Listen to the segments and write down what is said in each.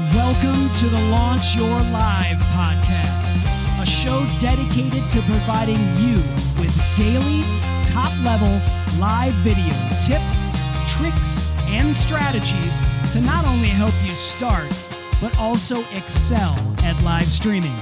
Welcome to the Launch Your Live podcast, a show dedicated to providing you with daily, top level live video tips, tricks, and strategies to not only help you start, but also excel at live streaming.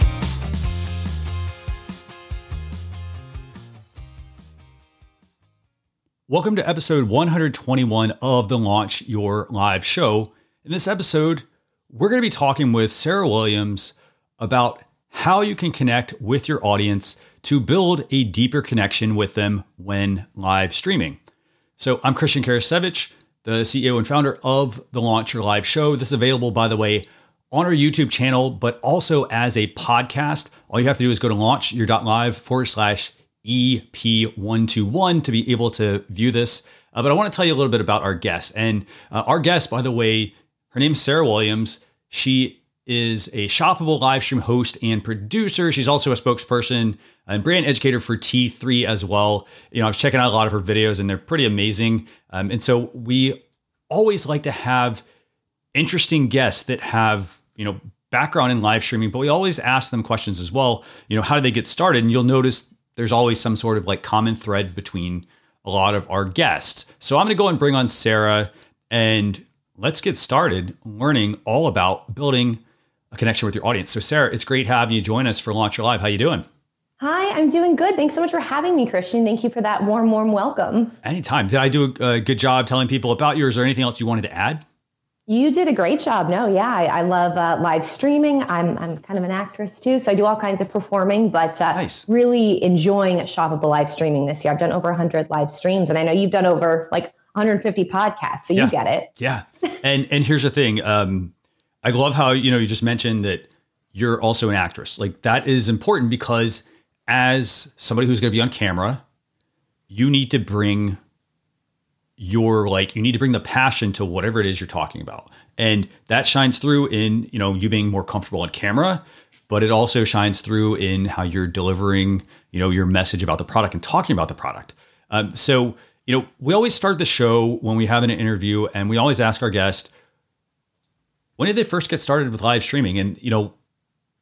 Welcome to episode 121 of the Launch Your Live show. In this episode, we're going to be talking with Sarah Williams about how you can connect with your audience to build a deeper connection with them when live streaming. So, I'm Christian Karasevich, the CEO and founder of the Launch Your Live show. This is available, by the way, on our YouTube channel, but also as a podcast. All you have to do is go to launchyour.live forward slash EP121 to be able to view this. Uh, but I want to tell you a little bit about our guest. And uh, our guest, by the way, her name is Sarah Williams. She is a shoppable live stream host and producer. She's also a spokesperson and brand educator for T3 as well. You know, I was checking out a lot of her videos and they're pretty amazing. Um, and so we always like to have interesting guests that have, you know, background in live streaming, but we always ask them questions as well. You know, how do they get started? And you'll notice there's always some sort of like common thread between a lot of our guests. So I'm going to go and bring on Sarah and let's get started learning all about building a connection with your audience. So Sarah, it's great having you join us for Launch Your Live. How you doing? Hi, I'm doing good. Thanks so much for having me, Christian. Thank you for that warm, warm welcome. Anytime. Did I do a, good job telling people about yours or anything else you wanted to add? You did a great job. No, yeah, I, I love uh, live streaming. I'm, I'm kind of an actress too, so I do all kinds of performing, but uh, nice. really enjoying shoppable live streaming this year. I've done over 100 live streams, and I know you've done over like 150 podcasts, so you yeah. get it. Yeah, and and here's the thing. Um, I love how you know you just mentioned that you're also an actress. Like that is important because as somebody who's going to be on camera, you need to bring your like you need to bring the passion to whatever it is you're talking about and that shines through in you know you being more comfortable on camera but it also shines through in how you're delivering you know your message about the product and talking about the product um, so you know we always start the show when we have an interview and we always ask our guest when did they first get started with live streaming and you know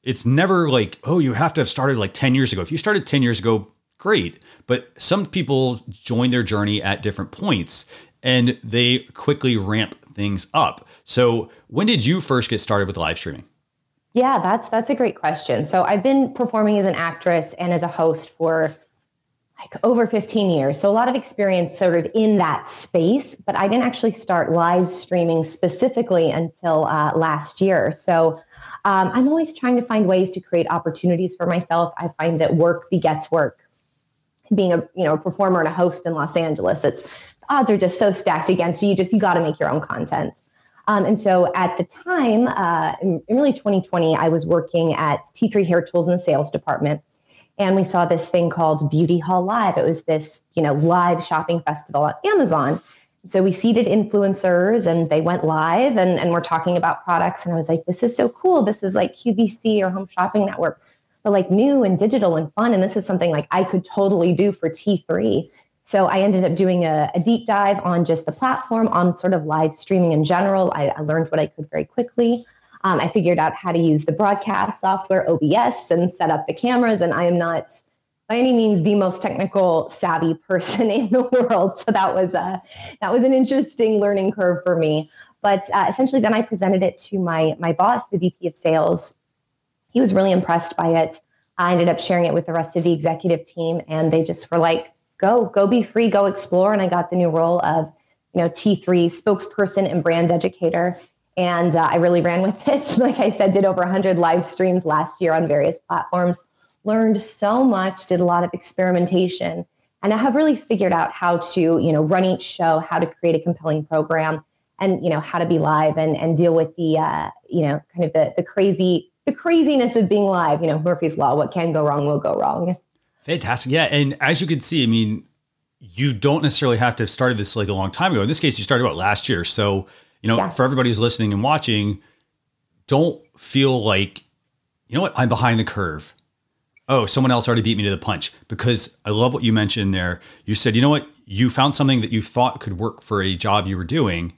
it's never like oh you have to have started like 10 years ago if you started 10 years ago great. But some people join their journey at different points and they quickly ramp things up. So, when did you first get started with live streaming? Yeah, that's that's a great question. So, I've been performing as an actress and as a host for like over 15 years. So, a lot of experience sort of in that space, but I didn't actually start live streaming specifically until uh, last year. So, um, I'm always trying to find ways to create opportunities for myself. I find that work begets work being a you know a performer and a host in Los Angeles. It's odds are just so stacked against you. You just you got to make your own content. Um, and so at the time, uh, in, in, really 2020, I was working at T3 Hair Tools in the sales department, and we saw this thing called Beauty Hall Live. It was this you know live shopping festival on Amazon. So we seeded influencers and they went live and, and we're talking about products. And I was like, this is so cool. This is like QVC or Home Shopping Network but like new and digital and fun. And this is something like I could totally do for T3. So I ended up doing a, a deep dive on just the platform, on sort of live streaming in general. I, I learned what I could very quickly. Um, I figured out how to use the broadcast software OBS and set up the cameras. And I am not by any means the most technical savvy person in the world. So that was a, that was an interesting learning curve for me. But uh, essentially, then I presented it to my my boss, the VP of Sales, he was really impressed by it. I ended up sharing it with the rest of the executive team, and they just were like, "Go, go, be free, go explore." And I got the new role of, you know, T3 spokesperson and brand educator, and uh, I really ran with it. like I said, did over 100 live streams last year on various platforms. Learned so much, did a lot of experimentation, and I have really figured out how to, you know, run each show, how to create a compelling program, and you know how to be live and and deal with the, uh, you know, kind of the the crazy the craziness of being live. You know, Murphy's Law, what can go wrong will go wrong. Fantastic. Yeah. And as you can see, I mean, you don't necessarily have to have started this like a long time ago. In this case, you started about last year. So, you know, yeah. for everybody who's listening and watching, don't feel like, you know what, I'm behind the curve. Oh, someone else already beat me to the punch. Because I love what you mentioned there. You said, you know what, you found something that you thought could work for a job you were doing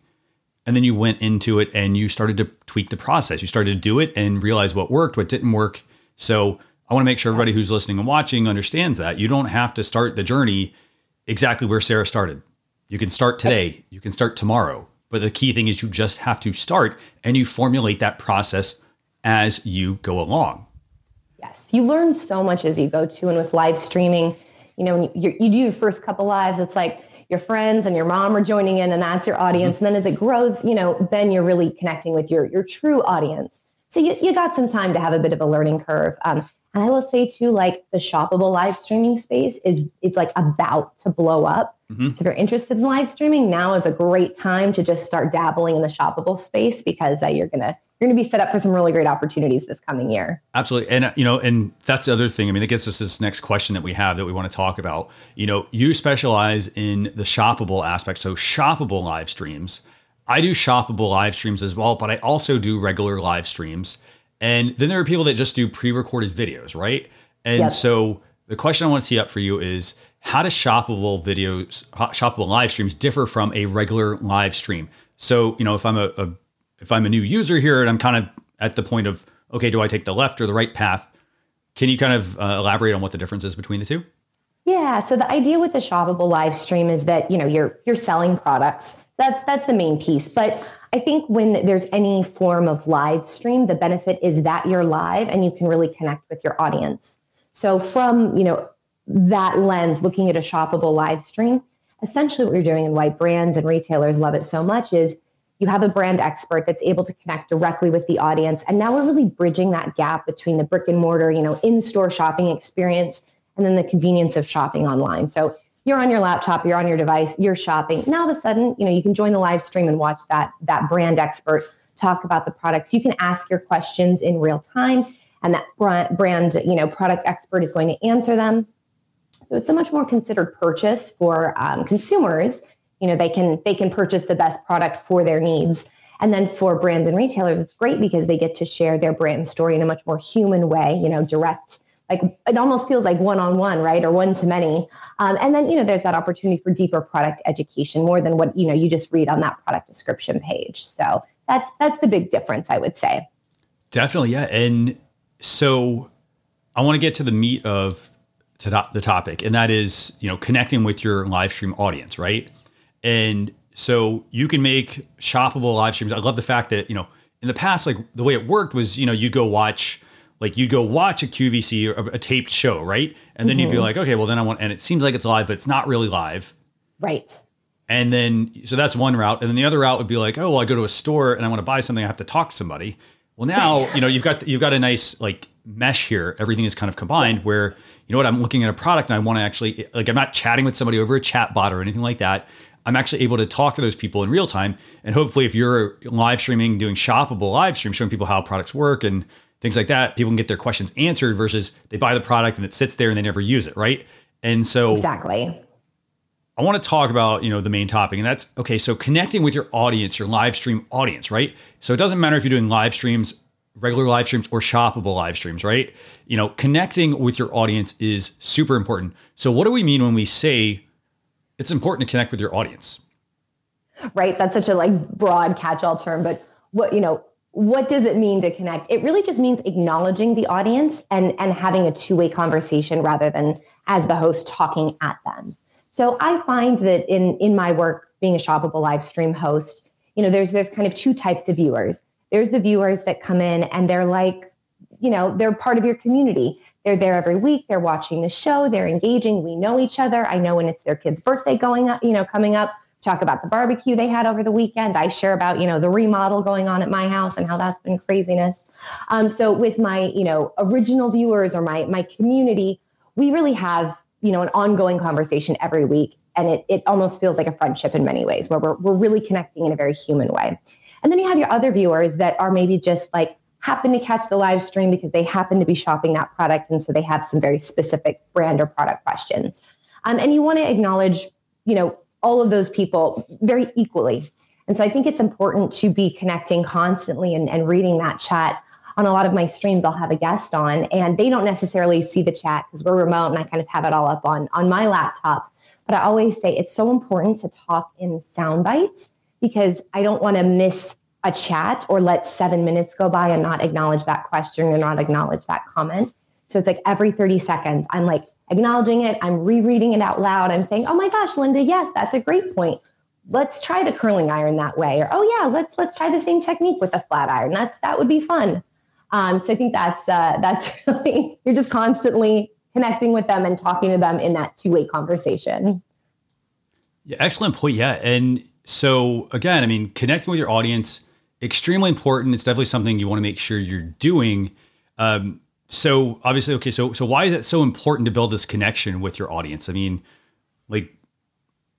and then you went into it and you started to tweak the process. You started to do it and realize what worked, what didn't work. So I want to make sure everybody who's listening and watching understands that you don't have to start the journey exactly where Sarah started. You can start today, you can start tomorrow. But the key thing is you just have to start and you formulate that process as you go along. Yes, you learn so much as you go to, and with live streaming, you know, when you, you do your first couple lives, it's like your friends and your mom are joining in, and that's your audience. Mm-hmm. And then as it grows, you know, then you're really connecting with your your true audience. So you, you got some time to have a bit of a learning curve. Um, and I will say too, like the shoppable live streaming space is it's like about to blow up. Mm-hmm. So if you're interested in live streaming, now is a great time to just start dabbling in the shoppable space because uh, you're gonna you're gonna be set up for some really great opportunities this coming year. Absolutely, and uh, you know, and that's the other thing. I mean, it gets us this next question that we have that we want to talk about. You know, you specialize in the shoppable aspect, so shoppable live streams. I do shoppable live streams as well, but I also do regular live streams. And then there are people that just do pre-recorded videos, right? And yep. so the question I want to tee up for you is how do shoppable videos, shoppable live streams differ from a regular live stream? So, you know, if I'm a, a if I'm a new user here and I'm kind of at the point of, okay, do I take the left or the right path? Can you kind of uh, elaborate on what the difference is between the two? Yeah. So the idea with the shoppable live stream is that, you know, you're you're selling products. That's that's the main piece. But I think when there's any form of live stream, the benefit is that you're live and you can really connect with your audience. So from, you know, that lens, looking at a shoppable live stream, essentially what you're doing and why brands and retailers love it so much is you have a brand expert that's able to connect directly with the audience. And now we're really bridging that gap between the brick and mortar, you know, in-store shopping experience and then the convenience of shopping online. So you're on your laptop, you're on your device, you're shopping. Now all of a sudden, you know, you can join the live stream and watch that that brand expert talk about the products. You can ask your questions in real time and that brand, you know, product expert is going to answer them. So it's a much more considered purchase for um, consumers. You know, they can they can purchase the best product for their needs. And then for brands and retailers, it's great because they get to share their brand story in a much more human way, you know, direct like it almost feels like one on one, right, or one to many. Um, and then you know there's that opportunity for deeper product education, more than what you know you just read on that product description page. So that's that's the big difference, I would say. Definitely, yeah. And so I want to get to the meat of to the topic, and that is you know connecting with your live stream audience, right? And so you can make shoppable live streams. I love the fact that you know in the past, like the way it worked was you know you go watch like you'd go watch a QVC or a taped show, right? And then mm-hmm. you'd be mm-hmm. like, okay, well then I want, and it seems like it's live, but it's not really live. Right. And then, so that's one route. And then the other route would be like, oh, well, I go to a store and I want to buy something. I have to talk to somebody. Well, now, you know, you've got, you've got a nice like mesh here. Everything is kind of combined where, you know what, I'm looking at a product and I want to actually, like, I'm not chatting with somebody over a chat bot or anything like that. I'm actually able to talk to those people in real time. And hopefully, if you're live streaming, doing shoppable live stream, showing people how products work and things like that, people can get their questions answered versus they buy the product and it sits there and they never use it, right? And so Exactly. I want to talk about, you know, the main topic and that's okay, so connecting with your audience, your live stream audience, right? So it doesn't matter if you're doing live streams, regular live streams or shoppable live streams, right? You know, connecting with your audience is super important. So what do we mean when we say it's important to connect with your audience? Right, that's such a like broad catch-all term, but what, you know, what does it mean to connect? It really just means acknowledging the audience and, and having a two way conversation rather than as the host talking at them. So I find that in, in my work, being a shoppable live stream host, you know, there's there's kind of two types of viewers. There's the viewers that come in and they're like, you know, they're part of your community. They're there every week. They're watching the show. They're engaging. We know each other. I know when it's their kid's birthday going up, you know, coming up talk about the barbecue they had over the weekend. I share about, you know, the remodel going on at my house and how that's been craziness. Um, so with my, you know, original viewers or my my community, we really have, you know, an ongoing conversation every week. And it, it almost feels like a friendship in many ways where we're, we're really connecting in a very human way. And then you have your other viewers that are maybe just like happen to catch the live stream because they happen to be shopping that product. And so they have some very specific brand or product questions. Um, and you want to acknowledge, you know, all of those people very equally. And so I think it's important to be connecting constantly and, and reading that chat. On a lot of my streams, I'll have a guest on, and they don't necessarily see the chat because we're remote and I kind of have it all up on, on my laptop. But I always say it's so important to talk in sound bites because I don't want to miss a chat or let seven minutes go by and not acknowledge that question or not acknowledge that comment. So it's like every 30 seconds, I'm like acknowledging it, I'm rereading it out loud. I'm saying, oh my gosh, Linda, yes, that's a great point. Let's try the curling iron that way. Or, oh yeah, let's let's try the same technique with a flat iron. That's that would be fun. Um, so I think that's uh, that's really you're just constantly connecting with them and talking to them in that two-way conversation. Yeah, excellent point. Yeah. And so again, I mean, connecting with your audience, extremely important. It's definitely something you want to make sure you're doing. Um, so obviously, okay, so so why is it so important to build this connection with your audience? I mean, like,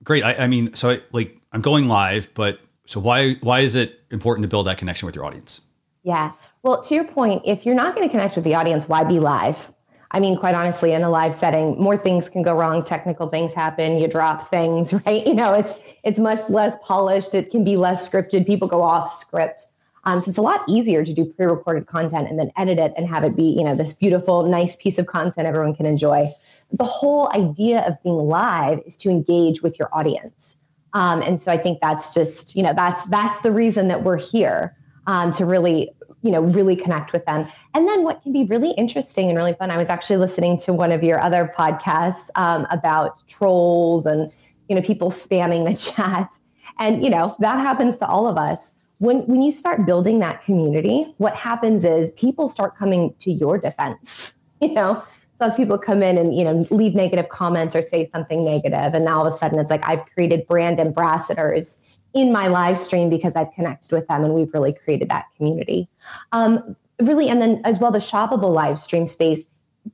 great. I, I mean, so I, like I'm going live, but so why why is it important to build that connection with your audience? Yeah. Well, to your point, if you're not going to connect with the audience, why be live? I mean, quite honestly, in a live setting, more things can go wrong. Technical things happen. You drop things, right? You know, it's it's much less polished. It can be less scripted. People go off script. Um, so it's a lot easier to do pre-recorded content and then edit it and have it be, you know, this beautiful, nice piece of content everyone can enjoy. The whole idea of being live is to engage with your audience. Um, and so I think that's just, you know, that's that's the reason that we're here um, to really, you know, really connect with them. And then what can be really interesting and really fun. I was actually listening to one of your other podcasts um, about trolls and you know people spamming the chat, and you know that happens to all of us when when you start building that community, what happens is people start coming to your defense. You know, some people come in and you know leave negative comments or say something negative, and now all of a sudden it's like I've created brand ambassadors in my live stream because I've connected with them, and we've really created that community. Um, really, and then as well the shoppable live stream space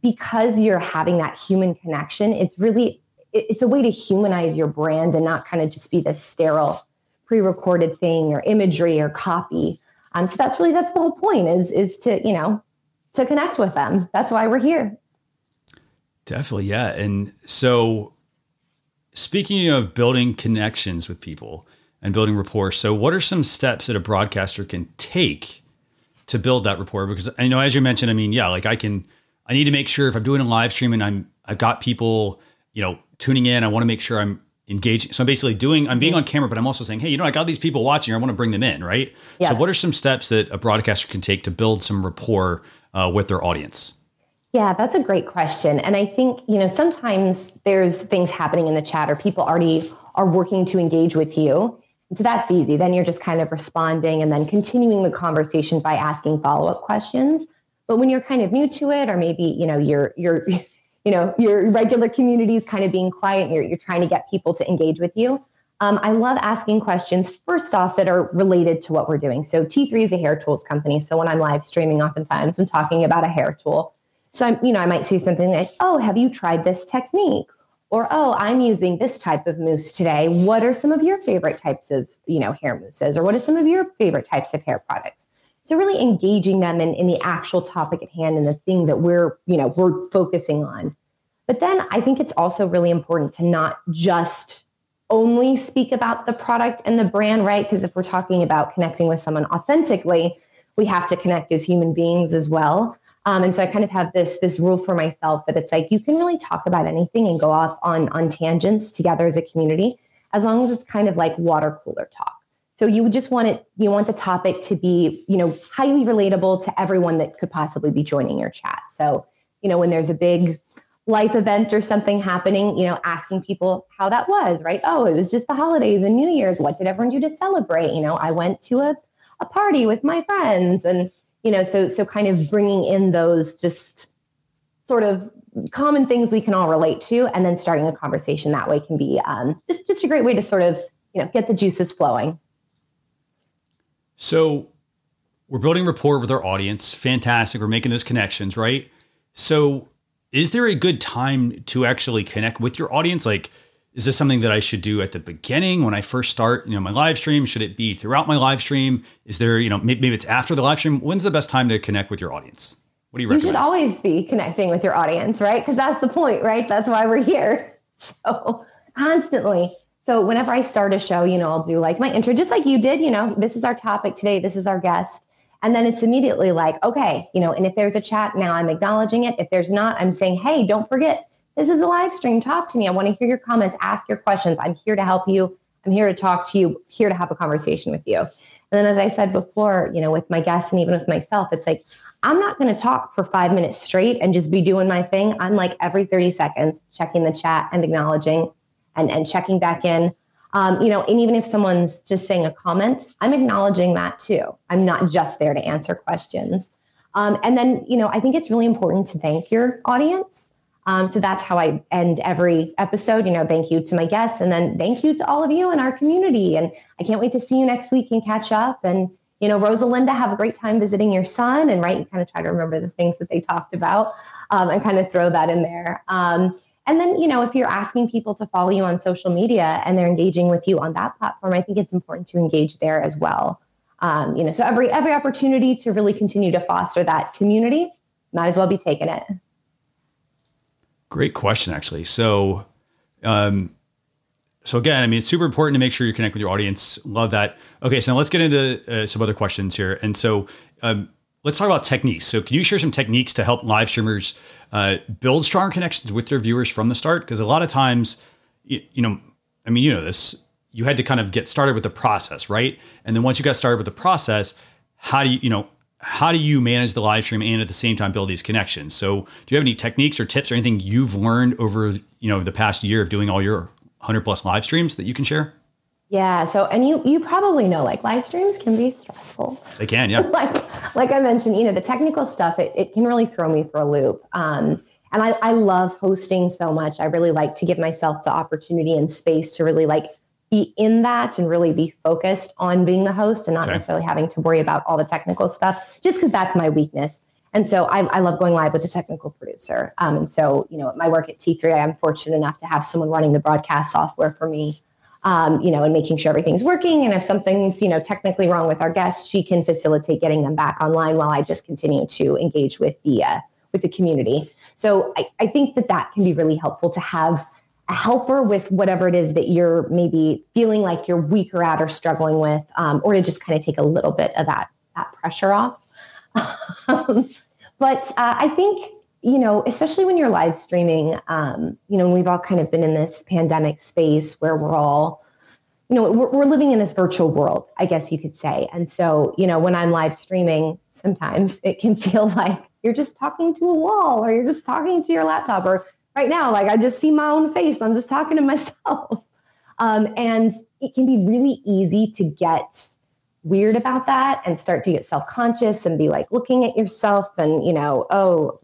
because you're having that human connection. It's really it's a way to humanize your brand and not kind of just be this sterile pre-recorded thing or imagery or copy. Um, so that's really that's the whole point is is to you know to connect with them. That's why we're here. Definitely, yeah. And so, speaking of building connections with people and building rapport, so what are some steps that a broadcaster can take to build that rapport? Because I know, as you mentioned, I mean, yeah, like I can, I need to make sure if I'm doing a live stream and I'm, I've got people, you know, tuning in, I want to make sure I'm engaging. So I'm basically doing, I'm being on camera, but I'm also saying, hey, you know, I got these people watching. I want to bring them in, right? Yeah. So what are some steps that a broadcaster can take to build some rapport uh, with their audience? Yeah, that's a great question. And I think, you know, sometimes there's things happening in the chat or people already are working to engage with you. So that's easy. Then you're just kind of responding and then continuing the conversation by asking follow-up questions. But when you're kind of new to it, or maybe, you know, you're you're you know your regular community is kind of being quiet and you're, you're trying to get people to engage with you um, i love asking questions first off that are related to what we're doing so t3 is a hair tools company so when i'm live streaming oftentimes i'm talking about a hair tool so i'm you know i might say something like oh have you tried this technique or oh i'm using this type of mousse today what are some of your favorite types of you know hair mousses or what are some of your favorite types of hair products so really engaging them in, in the actual topic at hand and the thing that we're, you know, we're focusing on. But then I think it's also really important to not just only speak about the product and the brand, right? Because if we're talking about connecting with someone authentically, we have to connect as human beings as well. Um, and so I kind of have this this rule for myself that it's like you can really talk about anything and go off on on tangents together as a community, as long as it's kind of like water cooler talk. So you would just want it, you want the topic to be, you know, highly relatable to everyone that could possibly be joining your chat. So, you know, when there's a big life event or something happening, you know, asking people how that was, right? Oh, it was just the holidays and New Year's. What did everyone do to celebrate? You know, I went to a, a party with my friends and, you know, so, so kind of bringing in those just sort of common things we can all relate to and then starting a conversation that way can be um, just, just a great way to sort of, you know, get the juices flowing. So we're building rapport with our audience. Fantastic. We're making those connections, right? So is there a good time to actually connect with your audience? Like, is this something that I should do at the beginning when I first start, you know, my live stream? Should it be throughout my live stream? Is there, you know, maybe it's after the live stream? When's the best time to connect with your audience? What do you recommend? You should always be connecting with your audience, right? Because that's the point, right? That's why we're here. So constantly. So whenever I start a show, you know, I'll do like my intro, just like you did, you know, this is our topic today. This is our guest. And then it's immediately like, okay, you know, and if there's a chat now, I'm acknowledging it. If there's not, I'm saying, hey, don't forget, this is a live stream. Talk to me. I want to hear your comments, ask your questions. I'm here to help you. I'm here to talk to you, here to have a conversation with you. And then, as I said before, you know, with my guests and even with myself, it's like, I'm not going to talk for five minutes straight and just be doing my thing. I'm like every 30 seconds checking the chat and acknowledging and, and checking back in. Um, you know, and even if someone's just saying a comment, I'm acknowledging that too. I'm not just there to answer questions. Um, and then, you know, I think it's really important to thank your audience. Um, so that's how I end every episode. You know, thank you to my guests, and then thank you to all of you in our community. And I can't wait to see you next week and catch up. And you know, Rosalinda, have a great time visiting your son. And right, you kind of try to remember the things that they talked about um, and kind of throw that in there. Um, and then, you know, if you're asking people to follow you on social media and they're engaging with you on that platform, I think it's important to engage there as well. Um, you know, so every every opportunity to really continue to foster that community, might as well be taking it. Great question, actually. So, um, so again, I mean, it's super important to make sure you connect with your audience. Love that. Okay, so now let's get into uh, some other questions here. And so, um, let's talk about techniques. So, can you share some techniques to help live streamers uh, build strong connections with their viewers from the start? Because a lot of times, you, you, know, I mean, you know this. You had to kind of get started with the process, right? And then once you got started with the process, how do you, you know, how do you manage the live stream and at the same time build these connections? So, do you have any techniques or tips or anything you've learned over, you know, the past year of doing all your 100 plus live streams that you can share? Yeah. So, and you you probably know like live streams can be stressful. They can, yeah. like like I mentioned, you know, the technical stuff it, it can really throw me for a loop. Um, and I, I love hosting so much. I really like to give myself the opportunity and space to really like be in that and really be focused on being the host and not okay. necessarily having to worry about all the technical stuff, just because that's my weakness. And so I, I, love going live with a technical producer. Um, and so, you know, my work at T3, I am fortunate enough to have someone running the broadcast software for me, um, you know, and making sure everything's working. And if something's, you know, technically wrong with our guests, she can facilitate getting them back online while I just continue to engage with the uh, with the community. So I, I think that that can be really helpful to have a helper with whatever it is that you're maybe feeling like you're weaker at or struggling with, um, or to just kind of take a little bit of that that pressure off. um, but uh, I think, you know, especially when you're live streaming, um, you know, we've all kind of been in this pandemic space where we're all, you know, we're, we're living in this virtual world, I guess you could say. And so, you know, when I'm live streaming, sometimes it can feel like you're just talking to a wall or you're just talking to your laptop or right now, like I just see my own face. I'm just talking to myself. Um, and it can be really easy to get weird about that and start to get self-conscious and be like looking at yourself and you know oh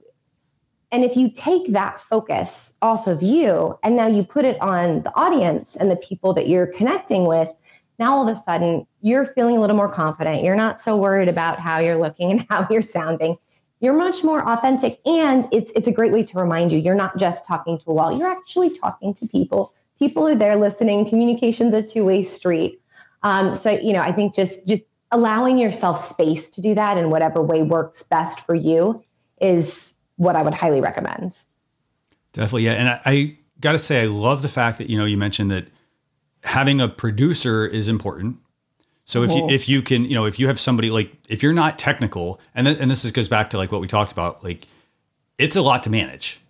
and if you take that focus off of you and now you put it on the audience and the people that you're connecting with now all of a sudden you're feeling a little more confident you're not so worried about how you're looking and how you're sounding you're much more authentic and it's it's a great way to remind you you're not just talking to a wall you're actually talking to people people are there listening communication's a two-way street um, so you know, I think just just allowing yourself space to do that in whatever way works best for you is what I would highly recommend. Definitely, yeah. And I, I got to say, I love the fact that you know you mentioned that having a producer is important. So if you if you can you know if you have somebody like if you're not technical and then, and this is, goes back to like what we talked about like it's a lot to manage.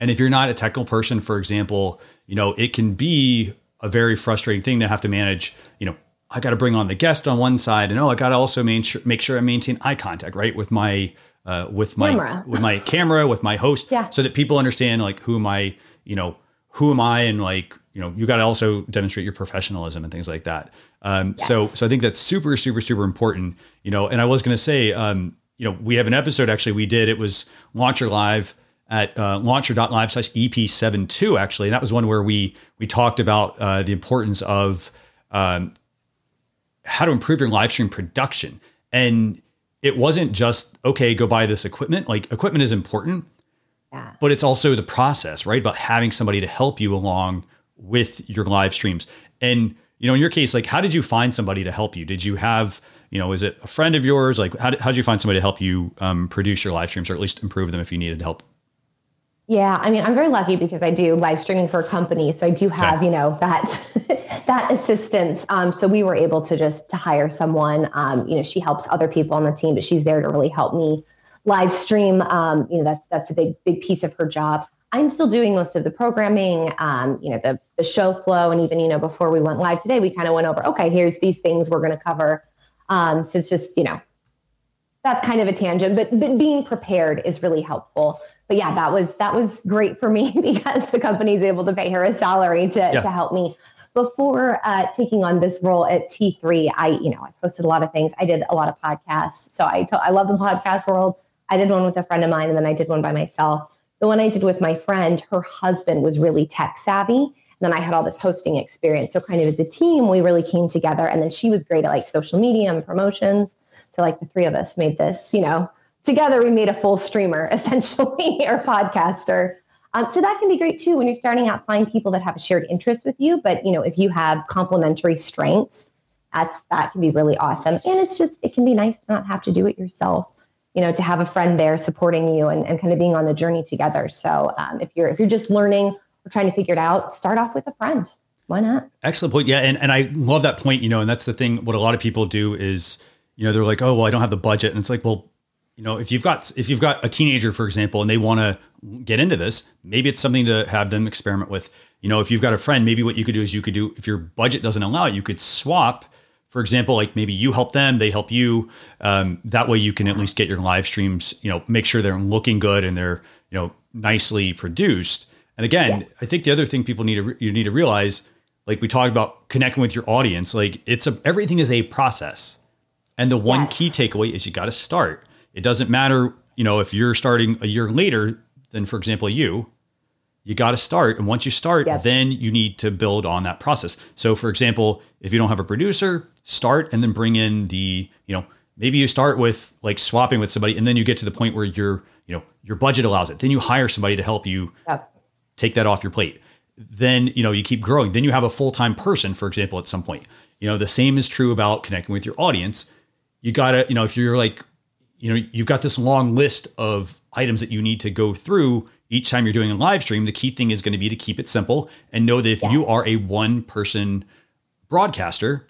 And if you're not a technical person, for example, you know it can be a very frustrating thing to have to manage. You know, I got to bring on the guest on one side, and oh, I got to also main, make sure I maintain eye contact, right, with my uh, with my camera. with my camera, with my host, yeah. so that people understand like who am I, you know, who am I, and like you know, you got to also demonstrate your professionalism and things like that. Um, yes. So, so I think that's super, super, super important. You know, and I was going to say, um, you know, we have an episode actually we did. It was Launch Your Live at uh, launchyour.live slash EP72, actually. And that was one where we we talked about uh, the importance of um, how to improve your live stream production. And it wasn't just, okay, go buy this equipment. Like equipment is important, yeah. but it's also the process, right? About having somebody to help you along with your live streams. And, you know, in your case, like, how did you find somebody to help you? Did you have, you know, is it a friend of yours? Like, how did, how did you find somebody to help you um, produce your live streams or at least improve them if you needed help? Yeah, I mean, I'm very lucky because I do live streaming for a company, so I do have, okay. you know, that that assistance. Um, so we were able to just to hire someone. Um, you know, she helps other people on the team, but she's there to really help me live stream. Um, you know, that's that's a big big piece of her job. I'm still doing most of the programming, um, you know, the, the show flow. And even, you know, before we went live today, we kind of went over, okay, here's these things we're going to cover. Um, so it's just, you know, that's kind of a tangent, but, but being prepared is really helpful. But yeah, that was, that was great for me because the company is able to pay her a salary to, yeah. to help me before uh, taking on this role at T3, I, you know, I posted a lot of things. I did a lot of podcasts. So I, to- I love the podcast world. I did one with a friend of mine and then I did one by myself. The one I did with my friend, her husband was really tech savvy. And then I had all this hosting experience. So kind of as a team, we really came together. And then she was great at like social media and promotions. So like the three of us made this, you know, together we made a full streamer essentially or podcaster. Um, so that can be great too when you're starting out. Find people that have a shared interest with you. But you know, if you have complementary strengths, that's that can be really awesome. And it's just it can be nice to not have to do it yourself. You know, to have a friend there supporting you and, and kind of being on the journey together. So um, if you're if you're just learning or trying to figure it out, start off with a friend. Why not? Excellent point. Yeah, and and I love that point. You know, and that's the thing. What a lot of people do is, you know, they're like, oh well, I don't have the budget, and it's like, well, you know, if you've got if you've got a teenager, for example, and they want to get into this, maybe it's something to have them experiment with. You know, if you've got a friend, maybe what you could do is you could do, if your budget doesn't allow it, you could swap. For example, like maybe you help them, they help you. Um, that way, you can at least get your live streams. You know, make sure they're looking good and they're you know nicely produced. And again, yeah. I think the other thing people need to you need to realize, like we talked about connecting with your audience, like it's a everything is a process. And the one yes. key takeaway is you got to start. It doesn't matter, you know, if you're starting a year later, than, for example, you, you got to start. And once you start, yes. then you need to build on that process. So, for example, if you don't have a producer, start and then bring in the, you know, maybe you start with like swapping with somebody and then you get to the point where your, you know, your budget allows it. Then you hire somebody to help you take that off your plate. Then, you know, you keep growing. Then you have a full time person, for example, at some point. You know, the same is true about connecting with your audience. You got to, you know, if you're like, you know, you've got this long list of items that you need to go through each time you're doing a live stream, the key thing is going to be to keep it simple and know that if yes. you are a one person broadcaster,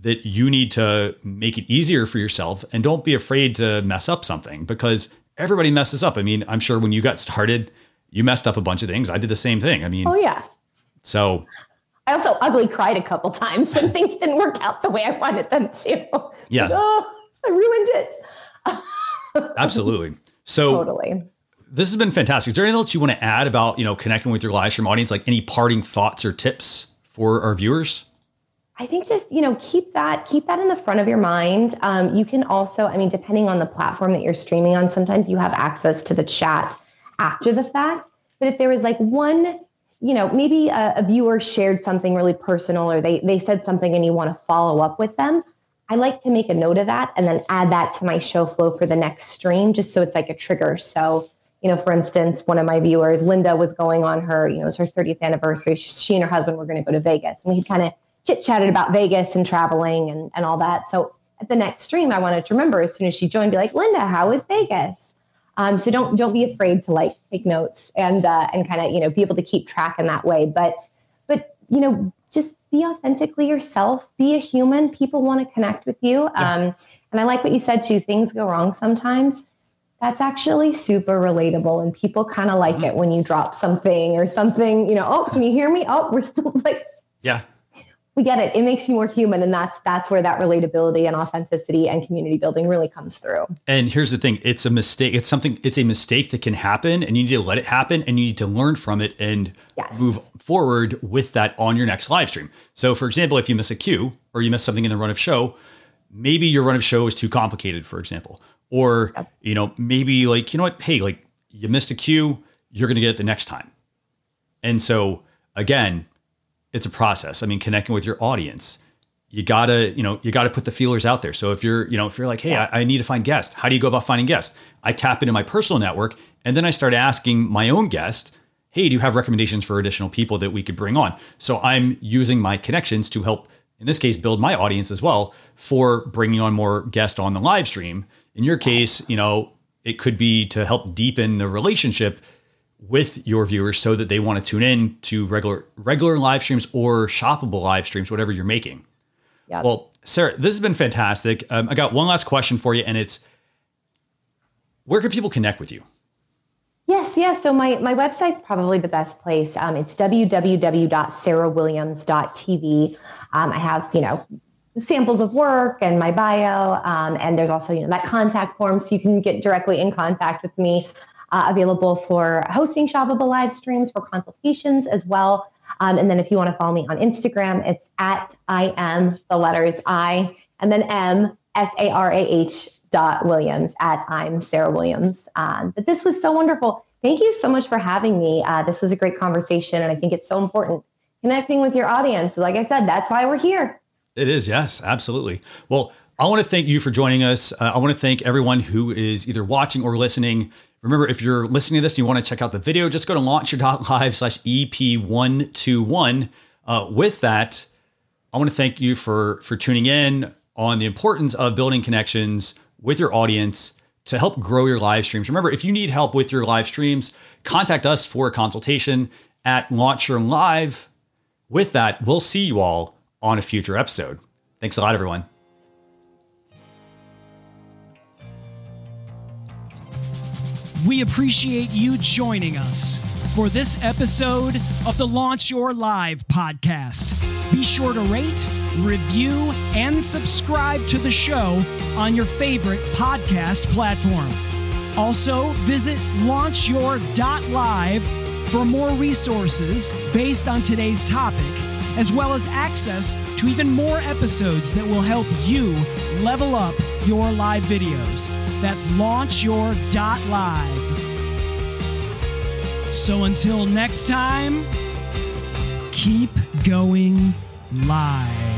that you need to make it easier for yourself and don't be afraid to mess up something because everybody messes up. I mean, I'm sure when you got started, you messed up a bunch of things. I did the same thing. I mean, oh, yeah. So I also ugly cried a couple times when things didn't work out the way I wanted them to. Yeah. Oh, I ruined it. Absolutely. So totally. This has been fantastic. Is there anything else you want to add about, you know, connecting with your live stream audience? Like any parting thoughts or tips for our viewers? I think just you know keep that keep that in the front of your mind. Um, you can also, I mean, depending on the platform that you're streaming on, sometimes you have access to the chat after the fact. But if there was like one, you know, maybe a, a viewer shared something really personal, or they they said something and you want to follow up with them, I like to make a note of that and then add that to my show flow for the next stream, just so it's like a trigger. So, you know, for instance, one of my viewers, Linda, was going on her, you know, it was her 30th anniversary. She and her husband were going to go to Vegas, and we kind of chit chatted about Vegas and traveling and, and all that. So at the next stream, I wanted to remember as soon as she joined, be like, Linda, how is Vegas? Um, so don't don't be afraid to like take notes and uh, and kind of you know be able to keep track in that way. But but you know just be authentically yourself, be a human. People want to connect with you. Um, and I like what you said too things go wrong sometimes. That's actually super relatable. And people kind of like mm-hmm. it when you drop something or something, you know, oh, can you hear me? Oh, we're still like, yeah, we get it. It makes you more human, and that's that's where that relatability and authenticity and community building really comes through. And here's the thing: it's a mistake. It's something. It's a mistake that can happen, and you need to let it happen, and you need to learn from it and yes. move forward with that on your next live stream. So, for example, if you miss a cue or you miss something in the run of show, maybe your run of show is too complicated, for example, or yep. you know maybe like you know what, hey, like you missed a cue, you're going to get it the next time, and so again it's a process. I mean, connecting with your audience, you gotta, you know, you gotta put the feelers out there. So if you're, you know, if you're like, hey, yeah. I, I, need to find guests, how do you go about finding guests? I tap into my personal network and then I start asking my own guest, hey, do you have recommendations for additional people that we could bring on? So I'm using my connections to help, in this case, build my audience as well for bringing on more guests on the live stream. In your case, you know, it could be to help deepen the relationship with your viewers so that they want to tune in to regular regular live streams or shoppable live streams, whatever you're making. Yeah. Well, Sarah, this has been fantastic. Um, I got one last question for you, and it's where can people connect with you? Yes, yes. So my, my website's probably the best place. Um, it's www.sarahwilliams.tv. Um, I have, you know, samples of work and my bio. Um, and there's also, you know, that contact form so you can get directly in contact with me. Uh, available for hosting shoppable live streams for consultations as well. Um, and then if you want to follow me on Instagram, it's at I am the letters I and then M S A R A H dot Williams at I'm Sarah Williams. Um, but this was so wonderful. Thank you so much for having me. Uh, this was a great conversation, and I think it's so important connecting with your audience. Like I said, that's why we're here. It is, yes, absolutely. Well, I want to thank you for joining us. Uh, I want to thank everyone who is either watching or listening. Remember, if you're listening to this and you want to check out the video, just go to launchyour.live slash EP121. Uh, with that, I want to thank you for for tuning in on the importance of building connections with your audience to help grow your live streams. Remember, if you need help with your live streams, contact us for a consultation at Launch Your Live. With that, we'll see you all on a future episode. Thanks a lot, everyone. We appreciate you joining us for this episode of the Launch Your Live podcast. Be sure to rate, review, and subscribe to the show on your favorite podcast platform. Also, visit launchyour.live for more resources based on today's topic, as well as access to even more episodes that will help you level up your live videos. That's launchyour.live. So until next time, keep going live.